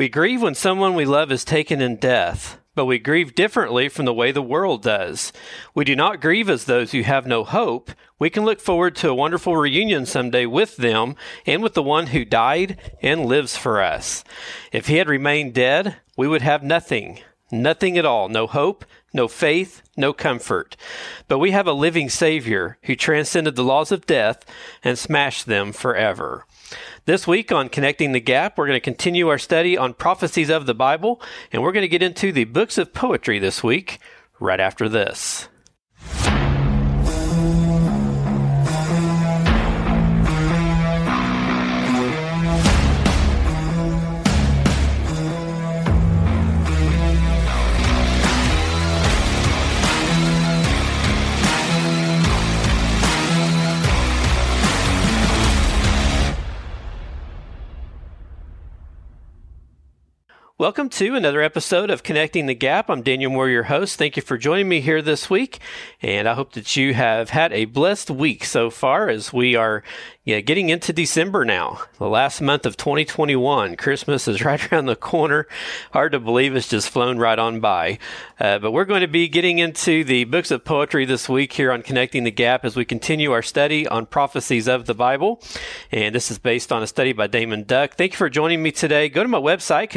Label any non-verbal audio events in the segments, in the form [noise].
We grieve when someone we love is taken in death, but we grieve differently from the way the world does. We do not grieve as those who have no hope. We can look forward to a wonderful reunion someday with them and with the one who died and lives for us. If he had remained dead, we would have nothing, nothing at all, no hope, no faith, no comfort. But we have a living Savior who transcended the laws of death and smashed them forever. This week on Connecting the Gap, we're going to continue our study on prophecies of the Bible, and we're going to get into the books of poetry this week, right after this. Welcome to another episode of Connecting the Gap. I'm Daniel Moore, your host. Thank you for joining me here this week. And I hope that you have had a blessed week so far as we are yeah, getting into December now, the last month of 2021. Christmas is [laughs] right around the corner. Hard to believe it's just flown right on by. Uh, but we're going to be getting into the books of poetry this week here on Connecting the Gap as we continue our study on prophecies of the Bible. And this is based on a study by Damon Duck. Thank you for joining me today. Go to my website,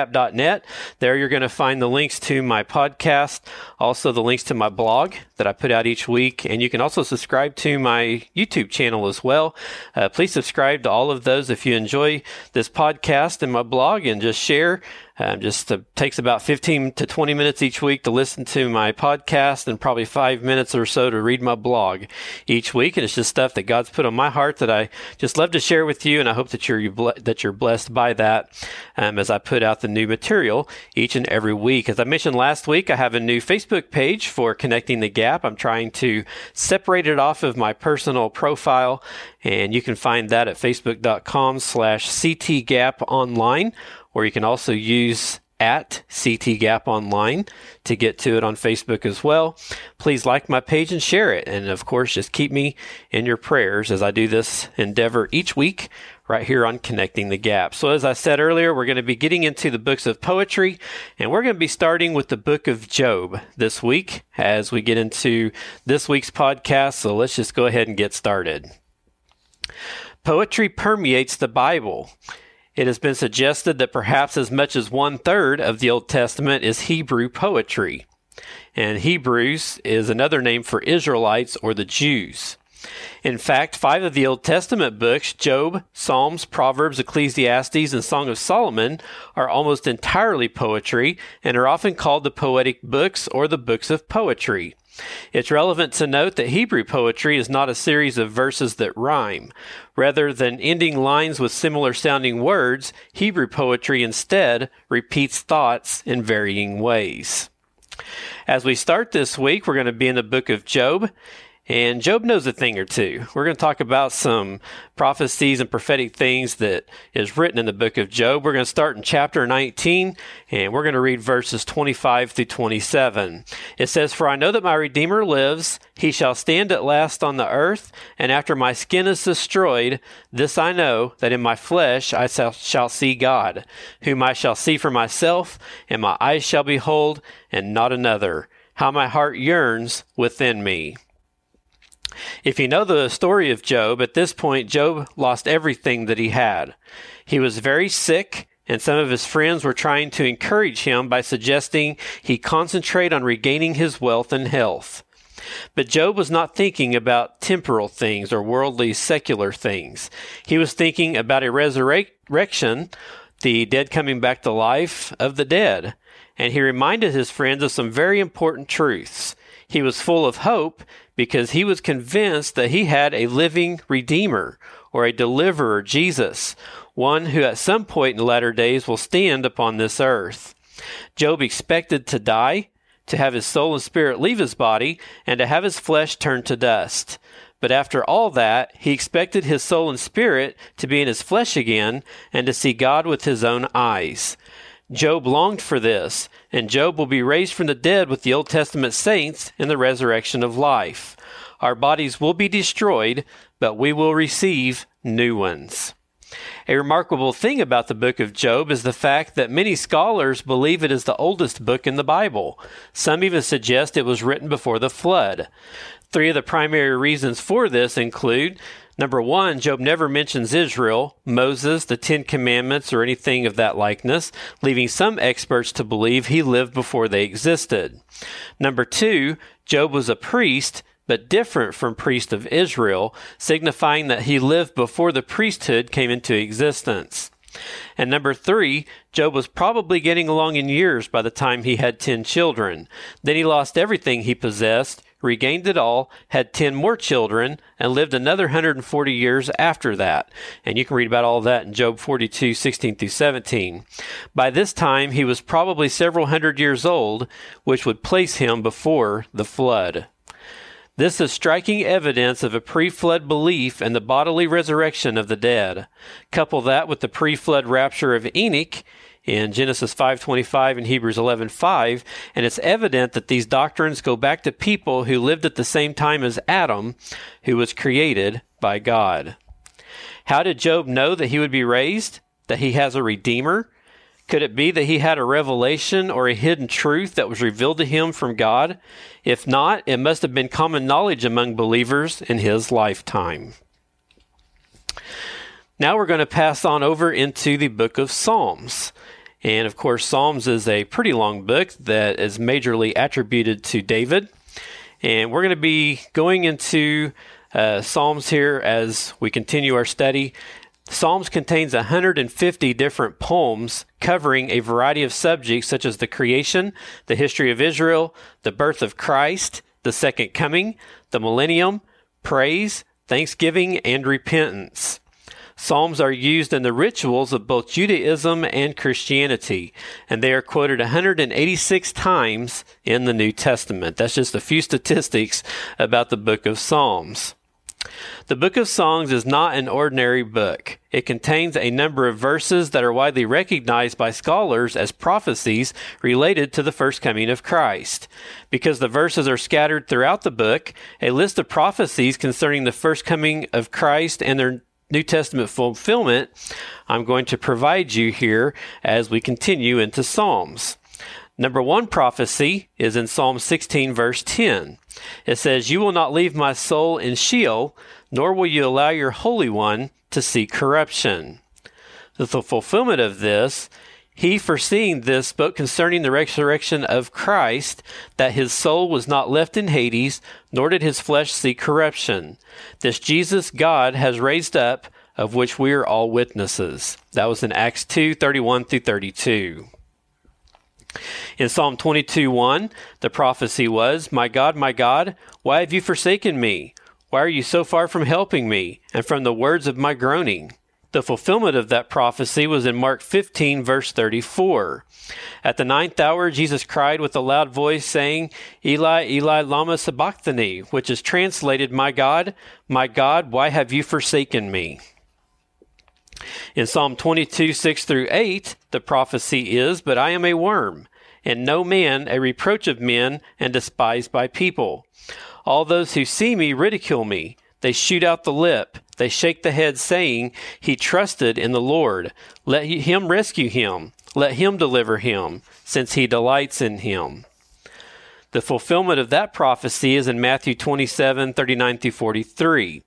connectingthegap.net. There you're going to find the links to my podcast, also the links to my blog that I put out each week. And you can also subscribe to my YouTube channel as well. Uh, please subscribe to all of those if you enjoy this podcast and my blog and just share um, just takes about 15 to 20 minutes each week to listen to my podcast and probably five minutes or so to read my blog each week. And it's just stuff that God's put on my heart that I just love to share with you. And I hope that you're, that you're blessed by that um, as I put out the new material each and every week. As I mentioned last week, I have a new Facebook page for Connecting the Gap. I'm trying to separate it off of my personal profile and you can find that at facebook.com slash ctgaponline or you can also use at CT Gap Online to get to it on Facebook as well. Please like my page and share it. And of course, just keep me in your prayers as I do this endeavor each week right here on Connecting the Gap. So as I said earlier, we're going to be getting into the books of poetry and we're going to be starting with the book of Job this week as we get into this week's podcast. So let's just go ahead and get started. Poetry permeates the Bible. It has been suggested that perhaps as much as one third of the Old Testament is Hebrew poetry. And Hebrews is another name for Israelites or the Jews. In fact, five of the Old Testament books, Job, Psalms, Proverbs, Ecclesiastes, and Song of Solomon, are almost entirely poetry and are often called the poetic books or the books of poetry. It's relevant to note that Hebrew poetry is not a series of verses that rhyme. Rather than ending lines with similar sounding words, Hebrew poetry instead repeats thoughts in varying ways. As we start this week, we're going to be in the book of Job. And Job knows a thing or two. We're going to talk about some prophecies and prophetic things that is written in the book of Job. We're going to start in chapter 19 and we're going to read verses 25 through 27. It says, For I know that my Redeemer lives. He shall stand at last on the earth. And after my skin is destroyed, this I know, that in my flesh I shall see God, whom I shall see for myself, and my eyes shall behold, and not another. How my heart yearns within me. If you know the story of Job, at this point, Job lost everything that he had. He was very sick, and some of his friends were trying to encourage him by suggesting he concentrate on regaining his wealth and health. But Job was not thinking about temporal things or worldly secular things. He was thinking about a resurrection, the dead coming back to life of the dead. And he reminded his friends of some very important truths. He was full of hope because he was convinced that he had a living Redeemer or a deliverer, Jesus, one who at some point in latter days will stand upon this earth. Job expected to die, to have his soul and spirit leave his body, and to have his flesh turn to dust. But after all that, he expected his soul and spirit to be in his flesh again and to see God with his own eyes. Job longed for this, and Job will be raised from the dead with the Old Testament saints in the resurrection of life. Our bodies will be destroyed, but we will receive new ones. A remarkable thing about the book of Job is the fact that many scholars believe it is the oldest book in the Bible. Some even suggest it was written before the flood. Three of the primary reasons for this include Number one, Job never mentions Israel, Moses, the Ten Commandments, or anything of that likeness, leaving some experts to believe he lived before they existed. Number two, Job was a priest, but different from priest of Israel, signifying that he lived before the priesthood came into existence. And number three, Job was probably getting along in years by the time he had ten children. Then he lost everything he possessed, regained it all, had 10 more children, and lived another 140 years after that. And you can read about all that in Job 42, 16 through 17. By this time, he was probably several hundred years old, which would place him before the flood. This is striking evidence of a pre flood belief in the bodily resurrection of the dead. Couple that with the pre flood rapture of Enoch, in Genesis 5:25 and Hebrews 11:5, and it's evident that these doctrines go back to people who lived at the same time as Adam, who was created by God. How did Job know that he would be raised? That he has a redeemer? Could it be that he had a revelation or a hidden truth that was revealed to him from God? If not, it must have been common knowledge among believers in his lifetime. Now we're going to pass on over into the book of Psalms. And of course, Psalms is a pretty long book that is majorly attributed to David. And we're going to be going into uh, Psalms here as we continue our study. Psalms contains 150 different poems covering a variety of subjects such as the creation, the history of Israel, the birth of Christ, the second coming, the millennium, praise, thanksgiving, and repentance. Psalms are used in the rituals of both Judaism and Christianity, and they are quoted 186 times in the New Testament. That's just a few statistics about the book of Psalms. The book of Songs is not an ordinary book. It contains a number of verses that are widely recognized by scholars as prophecies related to the first coming of Christ. Because the verses are scattered throughout the book, a list of prophecies concerning the first coming of Christ and their New Testament fulfillment, I'm going to provide you here as we continue into Psalms. Number one prophecy is in Psalm 16, verse 10. It says, You will not leave my soul in Sheol, nor will you allow your Holy One to see corruption. The fulfillment of this he, foreseeing this, spoke concerning the resurrection of Christ, that his soul was not left in Hades, nor did his flesh see corruption. This Jesus God has raised up, of which we are all witnesses. That was in Acts 2 31 through 32. In Psalm 22 1, the prophecy was, My God, my God, why have you forsaken me? Why are you so far from helping me, and from the words of my groaning? The fulfillment of that prophecy was in Mark 15, verse 34. At the ninth hour, Jesus cried with a loud voice, saying, Eli, Eli, Lama Sabachthani, which is translated, My God, my God, why have you forsaken me? In Psalm 22, 6 through 8, the prophecy is, But I am a worm, and no man, a reproach of men, and despised by people. All those who see me ridicule me. They shoot out the lip. They shake the head, saying, He trusted in the Lord. Let him rescue him. Let him deliver him, since he delights in him. The fulfillment of that prophecy is in Matthew 27 39 through 43.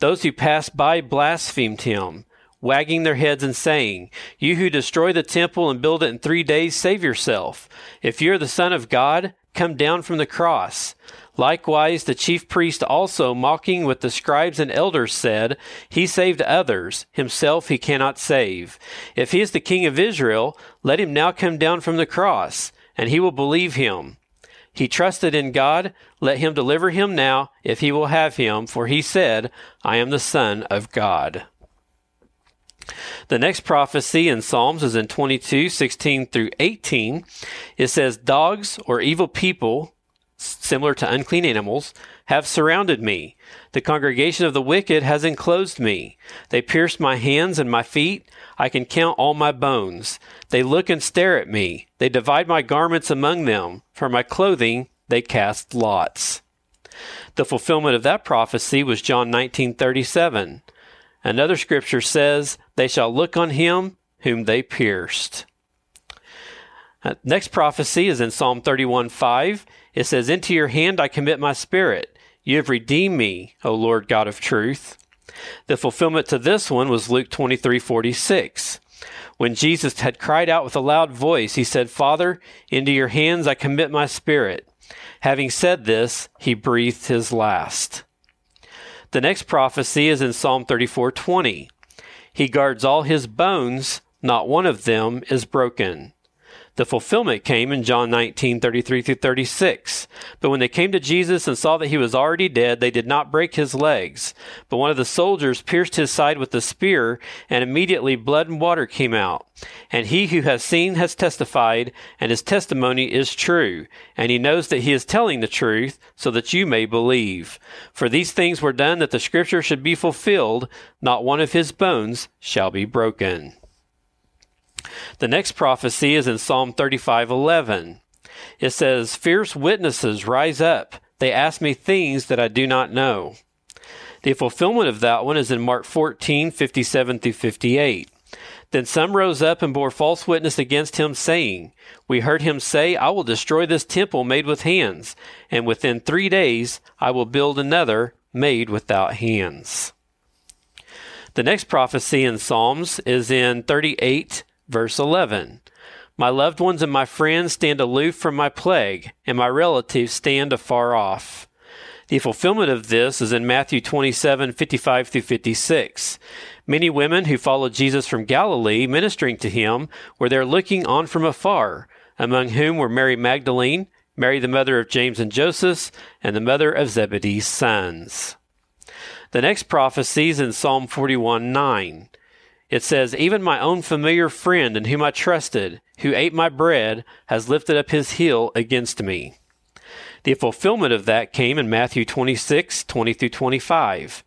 Those who passed by blasphemed him, wagging their heads and saying, You who destroy the temple and build it in three days, save yourself. If you are the Son of God, come down from the cross. Likewise, the chief priest also, mocking with the scribes and elders, said, He saved others, himself he cannot save. If he is the king of Israel, let him now come down from the cross, and he will believe him. He trusted in God, let him deliver him now, if he will have him, for he said, I am the Son of God. The next prophecy in Psalms is in 22, 16 through 18. It says, Dogs or evil people similar to unclean animals, have surrounded me. The congregation of the wicked has enclosed me. They pierced my hands and my feet. I can count all my bones. They look and stare at me. They divide my garments among them. For my clothing they cast lots. The fulfillment of that prophecy was John 19:37. Another scripture says, They shall look on him whom they pierced. Uh, next prophecy is in Psalm 31 5. It says, Into your hand I commit my spirit. You have redeemed me, O Lord God of truth. The fulfillment to this one was Luke 23 46. When Jesus had cried out with a loud voice, he said, Father, into your hands I commit my spirit. Having said this, he breathed his last. The next prophecy is in Psalm 34:20. He guards all his bones, not one of them is broken. The fulfillment came in John 19, 33 through 36. But when they came to Jesus and saw that he was already dead, they did not break his legs. But one of the soldiers pierced his side with a spear, and immediately blood and water came out. And he who has seen has testified, and his testimony is true. And he knows that he is telling the truth, so that you may believe. For these things were done that the scripture should be fulfilled, not one of his bones shall be broken. The next prophecy is in Psalm 35:11. It says, "Fierce witnesses rise up. They ask me things that I do not know." The fulfillment of that one is in Mark 14:57 through 58. Then some rose up and bore false witness against him, saying, We heard him say, I will destroy this temple made with hands, and within three days I will build another made without hands. The next prophecy in Psalms is in 38 Verse 11 My loved ones and my friends stand aloof from my plague, and my relatives stand afar off. The fulfillment of this is in Matthew 27 55 through 56. Many women who followed Jesus from Galilee, ministering to him, were there looking on from afar, among whom were Mary Magdalene, Mary the mother of James and Joseph, and the mother of Zebedee's sons. The next prophecy is in Psalm 41 9. It says, Even my own familiar friend in whom I trusted, who ate my bread, has lifted up his heel against me. The fulfillment of that came in Matthew 26, 20 through 25.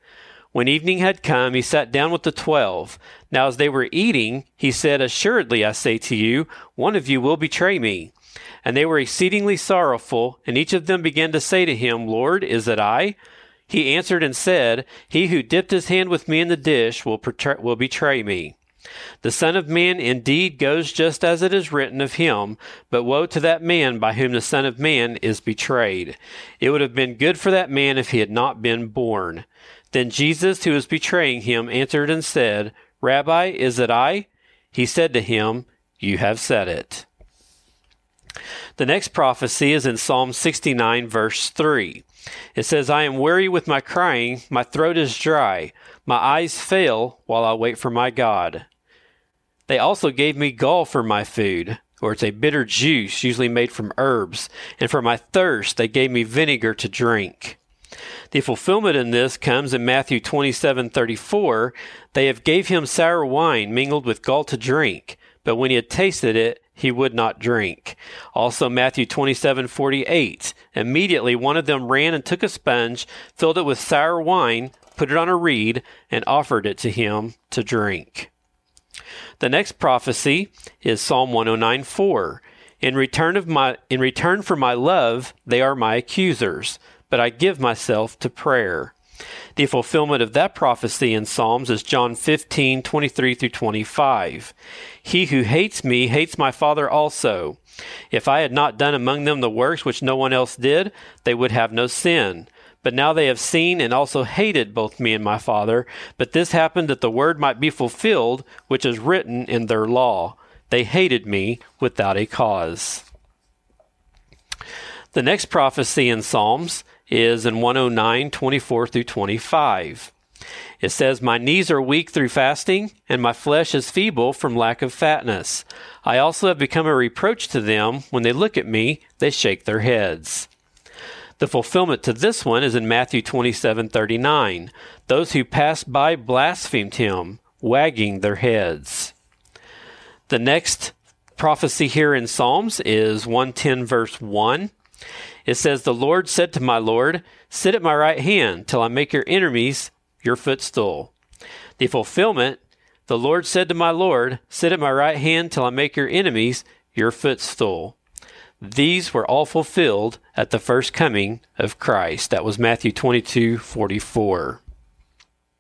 When evening had come, he sat down with the twelve. Now, as they were eating, he said, Assuredly, I say to you, one of you will betray me. And they were exceedingly sorrowful, and each of them began to say to him, Lord, is it I? He answered and said, He who dipped his hand with me in the dish will, will betray me. The Son of Man indeed goes just as it is written of him, but woe to that man by whom the Son of Man is betrayed. It would have been good for that man if he had not been born. Then Judas, who was betraying him, answered and said, Rabbi, is it I? He said to him, You have said it. The next prophecy is in Psalm 69, verse 3. It says, I am weary with my crying, my throat is dry, my eyes fail while I wait for my God. They also gave me gall for my food, or it's a bitter juice usually made from herbs, and for my thirst they gave me vinegar to drink. The fulfillment in this comes in Matthew 27:34. They have gave him sour wine mingled with gall to drink, but when he had tasted it, he would not drink. Also Matthew 27:48. Immediately one of them ran and took a sponge, filled it with sour wine, put it on a reed, and offered it to him to drink. The next prophecy is Psalm 109:4. In return of my in return for my love, they are my accusers, but I give myself to prayer. The fulfillment of that prophecy in Psalms is John 15, 23 through 25. He who hates me hates my Father also. If I had not done among them the works which no one else did, they would have no sin. But now they have seen and also hated both me and my Father. But this happened that the word might be fulfilled, which is written in their law. They hated me without a cause. The next prophecy in Psalms is in 109, 24 through 25. It says, My knees are weak through fasting, and my flesh is feeble from lack of fatness. I also have become a reproach to them. When they look at me, they shake their heads. The fulfillment to this one is in Matthew 27 39. Those who passed by blasphemed him, wagging their heads. The next prophecy here in Psalms is 110, verse 1. It says, The Lord said to my Lord, Sit at my right hand till I make your enemies your footstool. The fulfillment, the Lord said to my Lord, Sit at my right hand till I make your enemies your footstool. These were all fulfilled at the first coming of Christ. That was Matthew 22 44.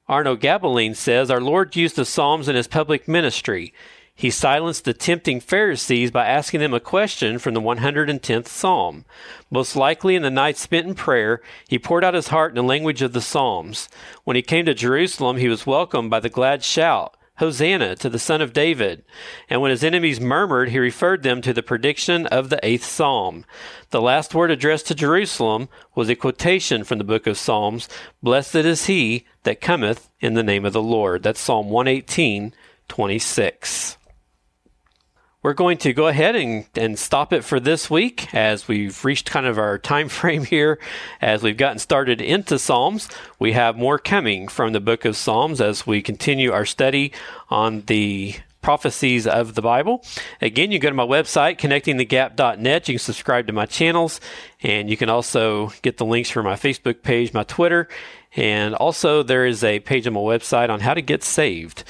Arno Gaebelein says Our Lord used the Psalms in his public ministry. He silenced the tempting Pharisees by asking them a question from the 110th Psalm. Most likely in the night spent in prayer, he poured out his heart in the language of the Psalms. When he came to Jerusalem, he was welcomed by the glad shout, Hosanna to the Son of David. And when his enemies murmured, he referred them to the prediction of the eighth Psalm. The last word addressed to Jerusalem was a quotation from the book of Psalms Blessed is he that cometh in the name of the Lord. That's Psalm 118, 26 we're going to go ahead and, and stop it for this week as we've reached kind of our [laughs] time frame here. As we've gotten started into psalms we have more coming from the book of psalms as we continue our study on the prophecies of the bible. Again you go to my website connectingthegap.net you can subscribe to my channels and you can also get the links for my facebook page my twitter and also there is a page on my website on how to get saved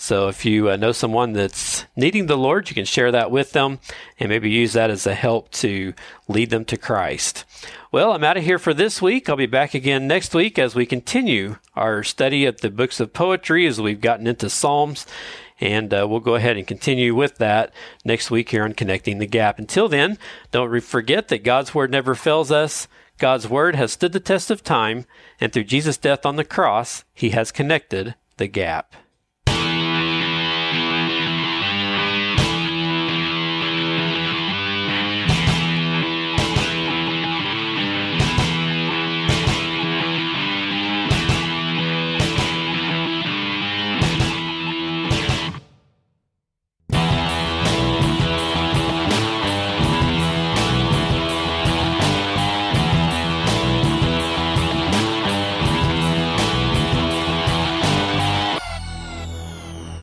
so if you uh, know someone that's needing the Lord, you can share that with them and maybe use that as a help to lead them to Christ. Well, I'm out of here for this week. I'll be back again next week as we continue our study of the books of poetry as we've gotten into Psalms. And uh, we'll go ahead and continue with that next week here on Connecting the Gap. Until then, don't forget that God's Word never fails us. God's Word has stood the test of time, and through Jesus' death on the cross, He has connected the gap.